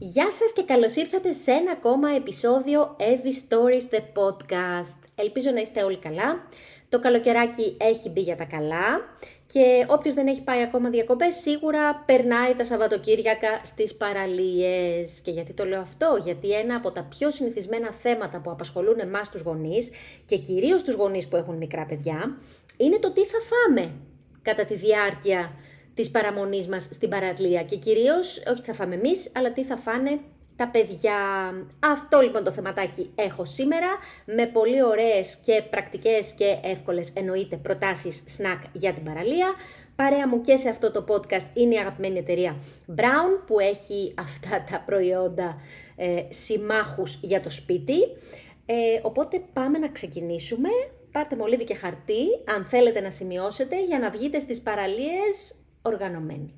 Γεια σας και καλώς ήρθατε σε ένα ακόμα επεισόδιο Evie Stories The Podcast. Ελπίζω να είστε όλοι καλά. Το καλοκαιράκι έχει μπει για τα καλά και όποιος δεν έχει πάει ακόμα διακοπές σίγουρα περνάει τα Σαββατοκύριακα στις παραλίες. Και γιατί το λέω αυτό, γιατί ένα από τα πιο συνηθισμένα θέματα που απασχολούν εμάς τους γονείς και κυρίως τους γονείς που έχουν μικρά παιδιά είναι το τι θα φάμε κατά τη διάρκεια της παραμονής μας στην παραλία και κυρίως, όχι τι θα φάμε εμείς, αλλά τι θα φάνε τα παιδιά. Αυτό λοιπόν το θεματάκι έχω σήμερα, με πολύ ωραίες και πρακτικές και εύκολες εννοείται προτάσεις snack για την παραλία. Παρέα μου και σε αυτό το podcast είναι η αγαπημένη εταιρεία Brown που έχει αυτά τα προϊόντα ε, συμμάχους για το σπίτι. Ε, οπότε πάμε να ξεκινήσουμε. Πάρτε μολύβι και χαρτί αν θέλετε να σημειώσετε για να βγείτε στις παραλίες οργανωμένοι.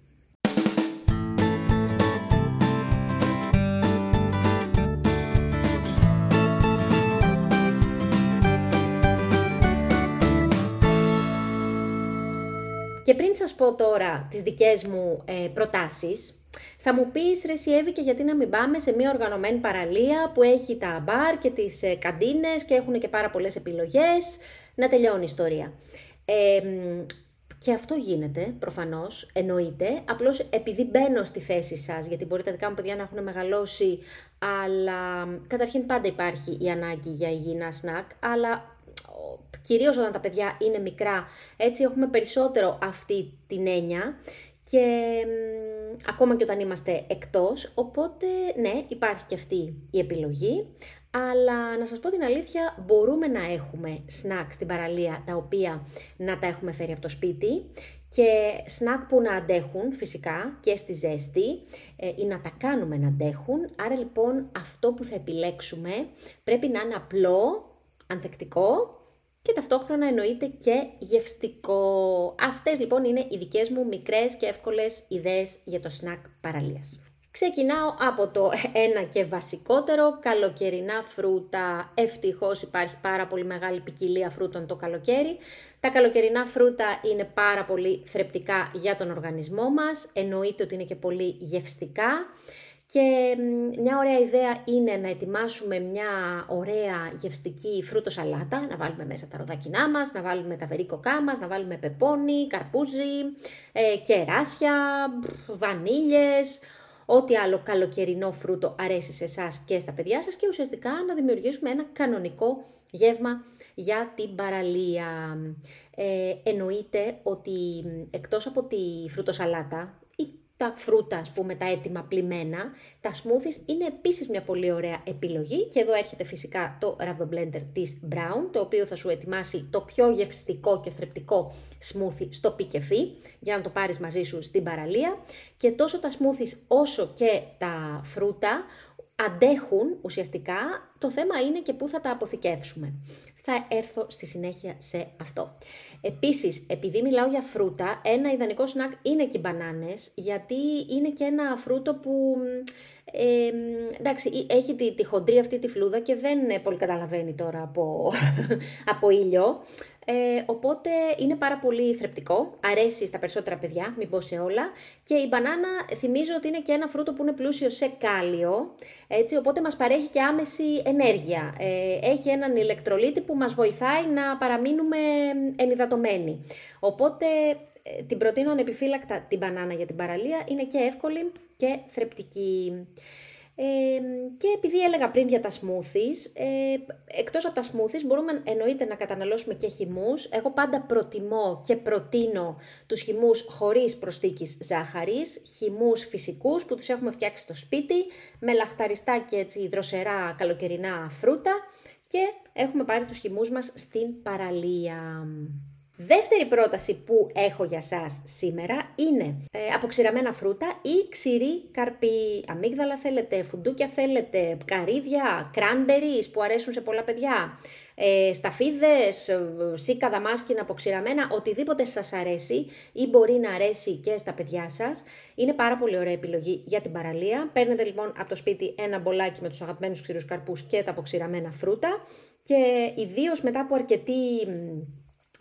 Και πριν σας πω τώρα τις δικές μου ε, προτάσεις, θα μου πεις ρε Σιέβη και γιατί να μην πάμε σε μια οργανωμένη παραλία που έχει τα μπαρ και τις ε, καντίνες και έχουν και πάρα πολλές επιλογές, να τελειώνει η ιστορία. Ε, και αυτό γίνεται, προφανώς, εννοείται. Απλώς επειδή μπαίνω στη θέση σας, γιατί μπορεί τα δικά μου παιδιά να έχουν μεγαλώσει, αλλά καταρχήν πάντα υπάρχει η ανάγκη για υγιεινά σνακ, αλλά κυρίως όταν τα παιδιά είναι μικρά, έτσι έχουμε περισσότερο αυτή την έννοια και ακόμα και όταν είμαστε εκτός, οπότε ναι, υπάρχει και αυτή η επιλογή, αλλά να σας πω την αλήθεια, μπορούμε να έχουμε σνακ στην παραλία τα οποία να τα έχουμε φέρει από το σπίτι και σνακ που να αντέχουν φυσικά και στη ζέστη ε, ή να τα κάνουμε να αντέχουν. Άρα λοιπόν αυτό που θα επιλέξουμε πρέπει να είναι απλό, ανθεκτικό και ταυτόχρονα εννοείται και γευστικό. Αυτές λοιπόν είναι οι δικές μου μικρές και εύκολες ιδέες για το σνακ παραλίας. Ξεκινάω από το ένα και βασικότερο, καλοκαιρινά φρούτα. Ευτυχώς υπάρχει πάρα πολύ μεγάλη ποικιλία φρούτων το καλοκαίρι. Τα καλοκαιρινά φρούτα είναι πάρα πολύ θρεπτικά για τον οργανισμό μας, εννοείται ότι είναι και πολύ γευστικά. Και μια ωραία ιδέα είναι να ετοιμάσουμε μια ωραία γευστική φρούτο σαλάτα, να βάλουμε μέσα τα ροδακινά μας, να βάλουμε τα βερίκοκά μας, να βάλουμε πεπόνι, καρπούζι, ε, κεράσια, βανίλιες, ό,τι άλλο καλοκαιρινό φρούτο αρέσει σε εσάς και στα παιδιά σας και ουσιαστικά να δημιουργήσουμε ένα κανονικό γεύμα για την παραλία. Ε, εννοείται ότι εκτός από τη φρουτοσαλάτα ή τα φρούτα, ας πούμε, τα έτοιμα πλημμένα, τα smoothies είναι επίσης μια πολύ ωραία επιλογή και εδώ έρχεται φυσικά το blender της Brown, το οποίο θα σου ετοιμάσει το πιο γευστικό και θρεπτικό smoothie στο πικεφί, για να το πάρεις μαζί σου στην παραλία. Και τόσο τα smoothies όσο και τα φρούτα αντέχουν ουσιαστικά, το θέμα είναι και πού θα τα αποθηκεύσουμε. Θα έρθω στη συνέχεια σε αυτό. Επίσης, επειδή μιλάω για φρούτα, ένα ιδανικό σνακ είναι και οι μπανάνες, γιατί είναι και ένα φρούτο που ε, εντάξει, έχει τη, τη χοντρή αυτή τη φλούδα και δεν πολύ καταλαβαίνει τώρα από, από ήλιο. Ε, οπότε είναι πάρα πολύ θρεπτικό, αρέσει στα περισσότερα παιδιά, μην πω σε όλα. Και η μπανάνα θυμίζω ότι είναι και ένα φρούτο που είναι πλούσιο σε κάλιο, έτσι, οπότε μας παρέχει και άμεση ενέργεια. Ε, έχει έναν ηλεκτρολίτη που μας βοηθάει να παραμείνουμε ενυδατωμένοι. Οπότε ε, την προτείνω ανεπιφύλακτα την μπανάνα για την παραλία, είναι και εύκολη και θρεπτική και επειδή έλεγα πριν για τα smoothies, ε, εκτός από τα smoothies μπορούμε εννοείται να καταναλώσουμε και χυμούς. Εγώ πάντα προτιμώ και προτείνω τους χυμούς χωρίς προσθήκης ζάχαρης, χυμούς φυσικούς που τους έχουμε φτιάξει στο σπίτι, με λαχταριστά και έτσι δροσερά καλοκαιρινά φρούτα και έχουμε πάρει τους χυμούς μας στην παραλία. Δεύτερη πρόταση που έχω για σας σήμερα είναι ε, αποξηραμένα φρούτα ή ξηρή καρπή. Αμύγδαλα θέλετε, φουντούκια θέλετε, καρύδια, κράνμπερις που αρέσουν σε πολλά παιδιά, ε, σταφίδες, ε, σίκα δαμάσκηνα αποξηραμένα, οτιδήποτε σας αρέσει ή μπορεί να αρέσει και στα παιδιά σας. Είναι πάρα πολύ ωραία επιλογή για την παραλία. Παίρνετε λοιπόν από το σπίτι ένα μπολάκι με τους αγαπημένους ξηρούς καρπούς και τα αποξηραμένα φρούτα και ιδίως μετά από αρκετή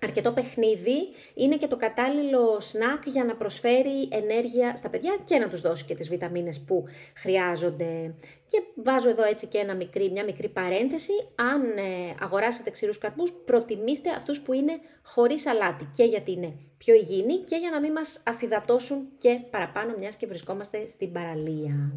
αρκετό παιχνίδι, είναι και το κατάλληλο σνακ για να προσφέρει ενέργεια στα παιδιά και να τους δώσει και τις βιταμίνες που χρειάζονται. Και βάζω εδώ έτσι και ένα μικρή, μια μικρή παρένθεση, αν ε, αγοράσετε ξηρούς καρπούς, προτιμήστε αυτούς που είναι χωρίς αλάτι και γιατί είναι πιο υγιεινοί και για να μην μας αφιδατώσουν και παραπάνω μιας και βρισκόμαστε στην παραλία.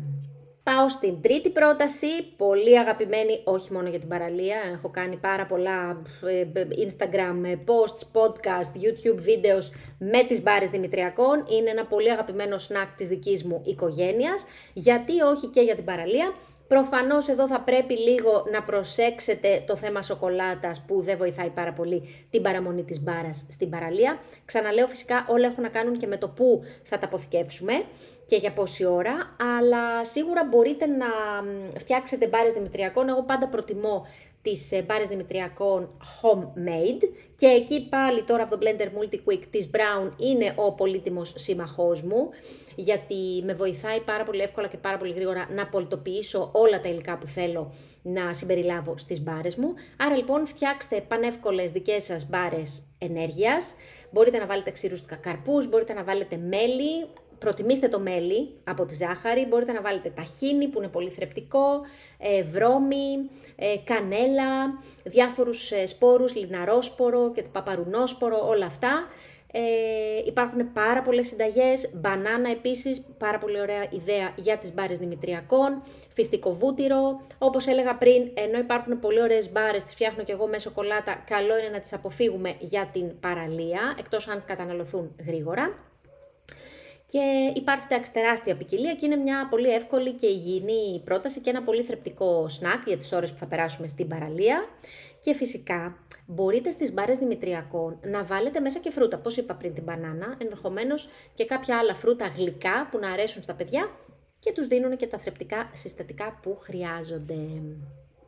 Πάω στην τρίτη πρόταση, πολύ αγαπημένη όχι μόνο για την παραλία, έχω κάνει πάρα πολλά ε, Instagram ε, posts, podcast, YouTube βίντεο με τις μπάρες Δημητριακών, είναι ένα πολύ αγαπημένο snack της δικής μου οικογένειας, γιατί όχι και για την παραλία, Προφανώς εδώ θα πρέπει λίγο να προσέξετε το θέμα σοκολάτας που δεν βοηθάει πάρα πολύ την παραμονή της μπάρας στην παραλία. Ξαναλέω φυσικά όλα έχουν να κάνουν και με το πού θα τα αποθηκεύσουμε και για πόση ώρα, αλλά σίγουρα μπορείτε να φτιάξετε μπάρες δημητριακών. Εγώ πάντα προτιμώ τις ε, μπάρες δημητριακών homemade και εκεί πάλι τώρα από το Blender Multi-Quick της Brown είναι ο πολύτιμος σύμμαχός μου γιατί με βοηθάει πάρα πολύ εύκολα και πάρα πολύ γρήγορα να πολιτοποιήσω όλα τα υλικά που θέλω να συμπεριλάβω στις μπάρες μου. Άρα λοιπόν φτιάξτε πανεύκολες δικές σας μπάρες ενέργειας. Μπορείτε να βάλετε ξηρούς καρπούς, μπορείτε να βάλετε μέλι, προτιμήστε το μέλι από τη ζάχαρη, μπορείτε να βάλετε ταχίνι που είναι πολύ θρεπτικό, ε, βρώμη, ε, κανέλα, διάφορους ε, σπόρους, λιναρόσπορο και παπαρουνόσπορο, όλα αυτά. Ε, υπάρχουν πάρα πολλές συνταγές, μπανάνα επίσης, πάρα πολύ ωραία ιδέα για τις μπάρες δημητριακών, φυστικό βούτυρο, όπως έλεγα πριν, ενώ υπάρχουν πολύ ωραίες μπάρες, τις φτιάχνω και εγώ με σοκολάτα, καλό είναι να τις αποφύγουμε για την παραλία, εκτός αν καταναλωθούν γρήγορα. Και υπάρχει τάξη τεράστια ποικιλία και είναι μια πολύ εύκολη και υγιεινή πρόταση και ένα πολύ θρεπτικό σνακ για τις ώρες που θα περάσουμε στην παραλία. Και φυσικά μπορείτε στις μπάρες δημητριακών να βάλετε μέσα και φρούτα, πώς είπα πριν την μπανάνα, ενδεχομένως και κάποια άλλα φρούτα γλυκά που να αρέσουν στα παιδιά και τους δίνουν και τα θρεπτικά συστατικά που χρειάζονται.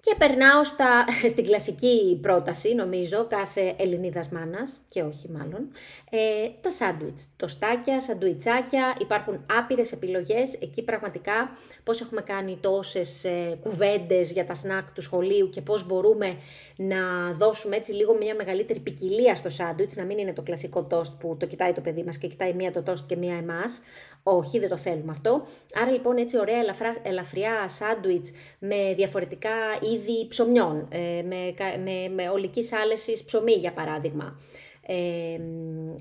Και περνάω στα, στην κλασική πρόταση, νομίζω, κάθε Ελληνίδας μάνας, και όχι μάλλον, ε, τα σάντουιτς. Τοστάκια, σαντουιτσάκια, υπάρχουν άπειρες επιλογές. Εκεί πραγματικά πώς έχουμε κάνει τόσες ε, κουβέντες για τα σνακ του σχολείου και πώς μπορούμε να δώσουμε έτσι λίγο μια μεγαλύτερη ποικιλία στο σάντουιτς, να μην είναι το κλασικό τόστ που το κοιτάει το παιδί μας και κοιτάει μία το τόστ και μία εμάς. Όχι, δεν το θέλουμε αυτό. Άρα λοιπόν έτσι ωραία ελαφρά, ελαφριά σάντουιτς με διαφορετικά είδη ψωμιών, ε, με, με, με ολικής άλεσης ψωμί για παράδειγμα. Ε,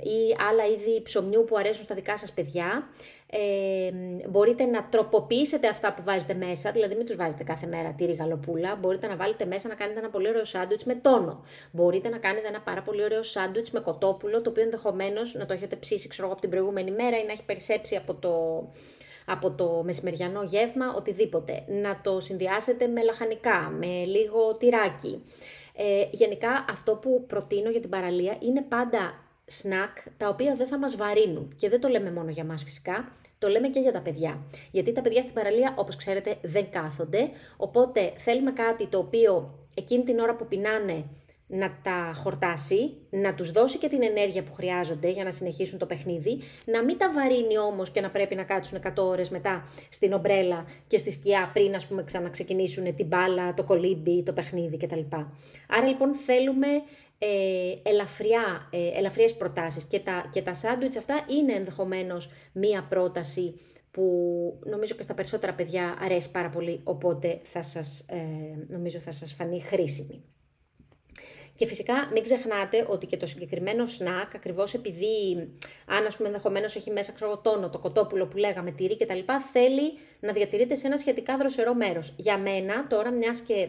ή άλλα είδη ψωμιού που αρέσουν στα δικά σας παιδιά ε, μπορείτε να τροποποιήσετε αυτά που βάζετε μέσα, δηλαδή μην τους βάζετε κάθε μέρα τύρι γαλοπούλα, μπορείτε να βάλετε μέσα να κάνετε ένα πολύ ωραίο σάντουιτς με τόνο. Μπορείτε να κάνετε ένα πάρα πολύ ωραίο σάντουιτς με κοτόπουλο, το οποίο ενδεχομένως να το έχετε ψήσει ξέρω, από την προηγούμενη μέρα ή να έχει περισσέψει από το, από το μεσημεριανό γεύμα, οτιδήποτε. Να το συνδυάσετε με λαχανικά, με λίγο τυράκι. Ε, γενικά αυτό που προτείνω για την παραλία είναι πάντα σνακ τα οποία δεν θα μας βαρύνουν και δεν το λέμε μόνο για μας φυσικά, το λέμε και για τα παιδιά. Γιατί τα παιδιά στην παραλία, όπως ξέρετε, δεν κάθονται. Οπότε θέλουμε κάτι το οποίο εκείνη την ώρα που πεινάνε να τα χορτάσει, να τους δώσει και την ενέργεια που χρειάζονται για να συνεχίσουν το παιχνίδι, να μην τα βαρύνει όμως και να πρέπει να κάτσουν 100 ώρες μετά στην ομπρέλα και στη σκιά πριν ας πούμε ξαναξεκινήσουν την μπάλα, το κολύμπι, το παιχνίδι κτλ. Άρα λοιπόν θέλουμε ε, ελαφριά, ε, ελαφριές προτάσεις και τα, και τα σάντουιτς αυτά είναι ενδεχομένως μία πρόταση που νομίζω και στα περισσότερα παιδιά αρέσει πάρα πολύ, οπότε θα σας, ε, νομίζω θα σας φανεί χρήσιμη. Και φυσικά μην ξεχνάτε ότι και το συγκεκριμένο σνακ, ακριβώς επειδή αν ας πούμε ενδεχομένως έχει μέσα ξέρω, τόνο, το κοτόπουλο που λέγαμε, τυρί κτλ, θέλει να διατηρείται σε ένα σχετικά δροσερό μέρος. Για μένα τώρα, μιας και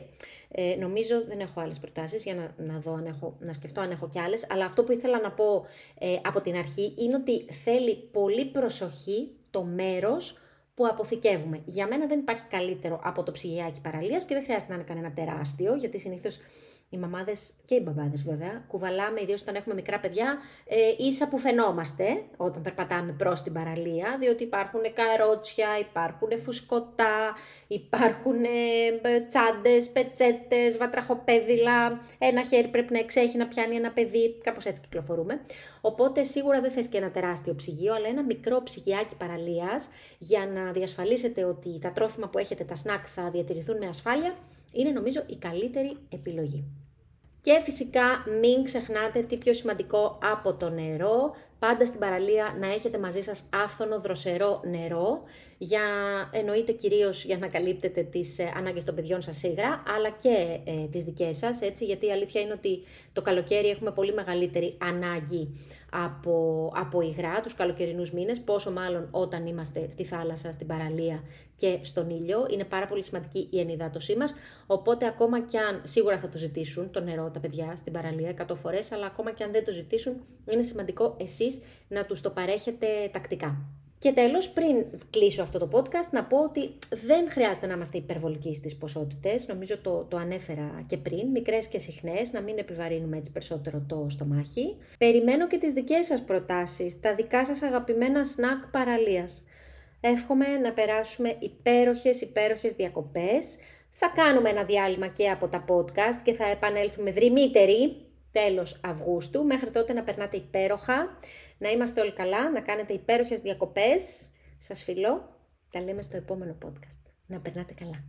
ε, νομίζω δεν έχω άλλες προτάσεις για να, να δω αν έχω, να σκεφτώ αν έχω κι άλλες, αλλά αυτό που ήθελα να πω ε, από την αρχή είναι ότι θέλει πολύ προσοχή το μέρος που αποθηκεύουμε. Για μένα δεν υπάρχει καλύτερο από το ψυγιάκι παραλίας και δεν χρειάζεται να είναι κανένα τεράστιο, γιατί συνήθως οι μαμάδες και οι μπαμπάδες βέβαια, κουβαλάμε, ιδίως όταν έχουμε μικρά παιδιά, ε, ίσα που φαινόμαστε όταν περπατάμε προς την παραλία, διότι υπάρχουν καρότσια, υπάρχουν φουσκωτά, υπάρχουν ε, τσάντες, πετσέτες, βατραχοπέδιλα. Ένα χέρι πρέπει να εξέχει να πιάνει ένα παιδί, κάπως έτσι κυκλοφορούμε. Οπότε σίγουρα δεν θες και ένα τεράστιο ψυγείο, αλλά ένα μικρό ψυγιάκι παραλίας για να διασφαλίσετε ότι τα τρόφιμα που έχετε, τα σνακ, θα διατηρηθούν με ασφάλεια είναι νομίζω η καλύτερη επιλογή. Και φυσικά μην ξεχνάτε τι πιο σημαντικό από το νερό, πάντα στην παραλία να έχετε μαζί σας άφθονο δροσερό νερό, για, εννοείται κυρίως για να καλύπτετε τις ε, ανάγκες των παιδιών σας σίγρα, αλλά και ε, τις δικές σας, έτσι, γιατί η αλήθεια είναι ότι το καλοκαίρι έχουμε πολύ μεγαλύτερη ανάγκη από, από υγρά τους καλοκαιρινούς μήνες, πόσο μάλλον όταν είμαστε στη θάλασσα, στην παραλία και στον ήλιο. Είναι πάρα πολύ σημαντική η ενυδάτωσή μας, οπότε ακόμα κι αν σίγουρα θα το ζητήσουν το νερό τα παιδιά στην παραλία 100 φορές, αλλά ακόμα κι αν δεν το ζητήσουν, είναι σημαντικό εσείς να τους το παρέχετε τακτικά. Και τέλος, πριν κλείσω αυτό το podcast, να πω ότι δεν χρειάζεται να είμαστε υπερβολικοί στις ποσότητες, νομίζω το, το ανέφερα και πριν, μικρές και συχνές, να μην επιβαρύνουμε έτσι περισσότερο το στομάχι. Περιμένω και τις δικές σας προτάσεις, τα δικά σας αγαπημένα σνακ παραλίας. Εύχομαι να περάσουμε υπέροχες, υπέροχες διακοπές. Θα κάνουμε ένα διάλειμμα και από τα podcast και θα επανέλθουμε δρυμύτεροι τέλος Αυγούστου. Μέχρι τότε να περνάτε υπέροχα, να είμαστε όλοι καλά, να κάνετε υπέροχες διακοπές. Σας φιλώ, τα λέμε στο επόμενο podcast. Να περνάτε καλά.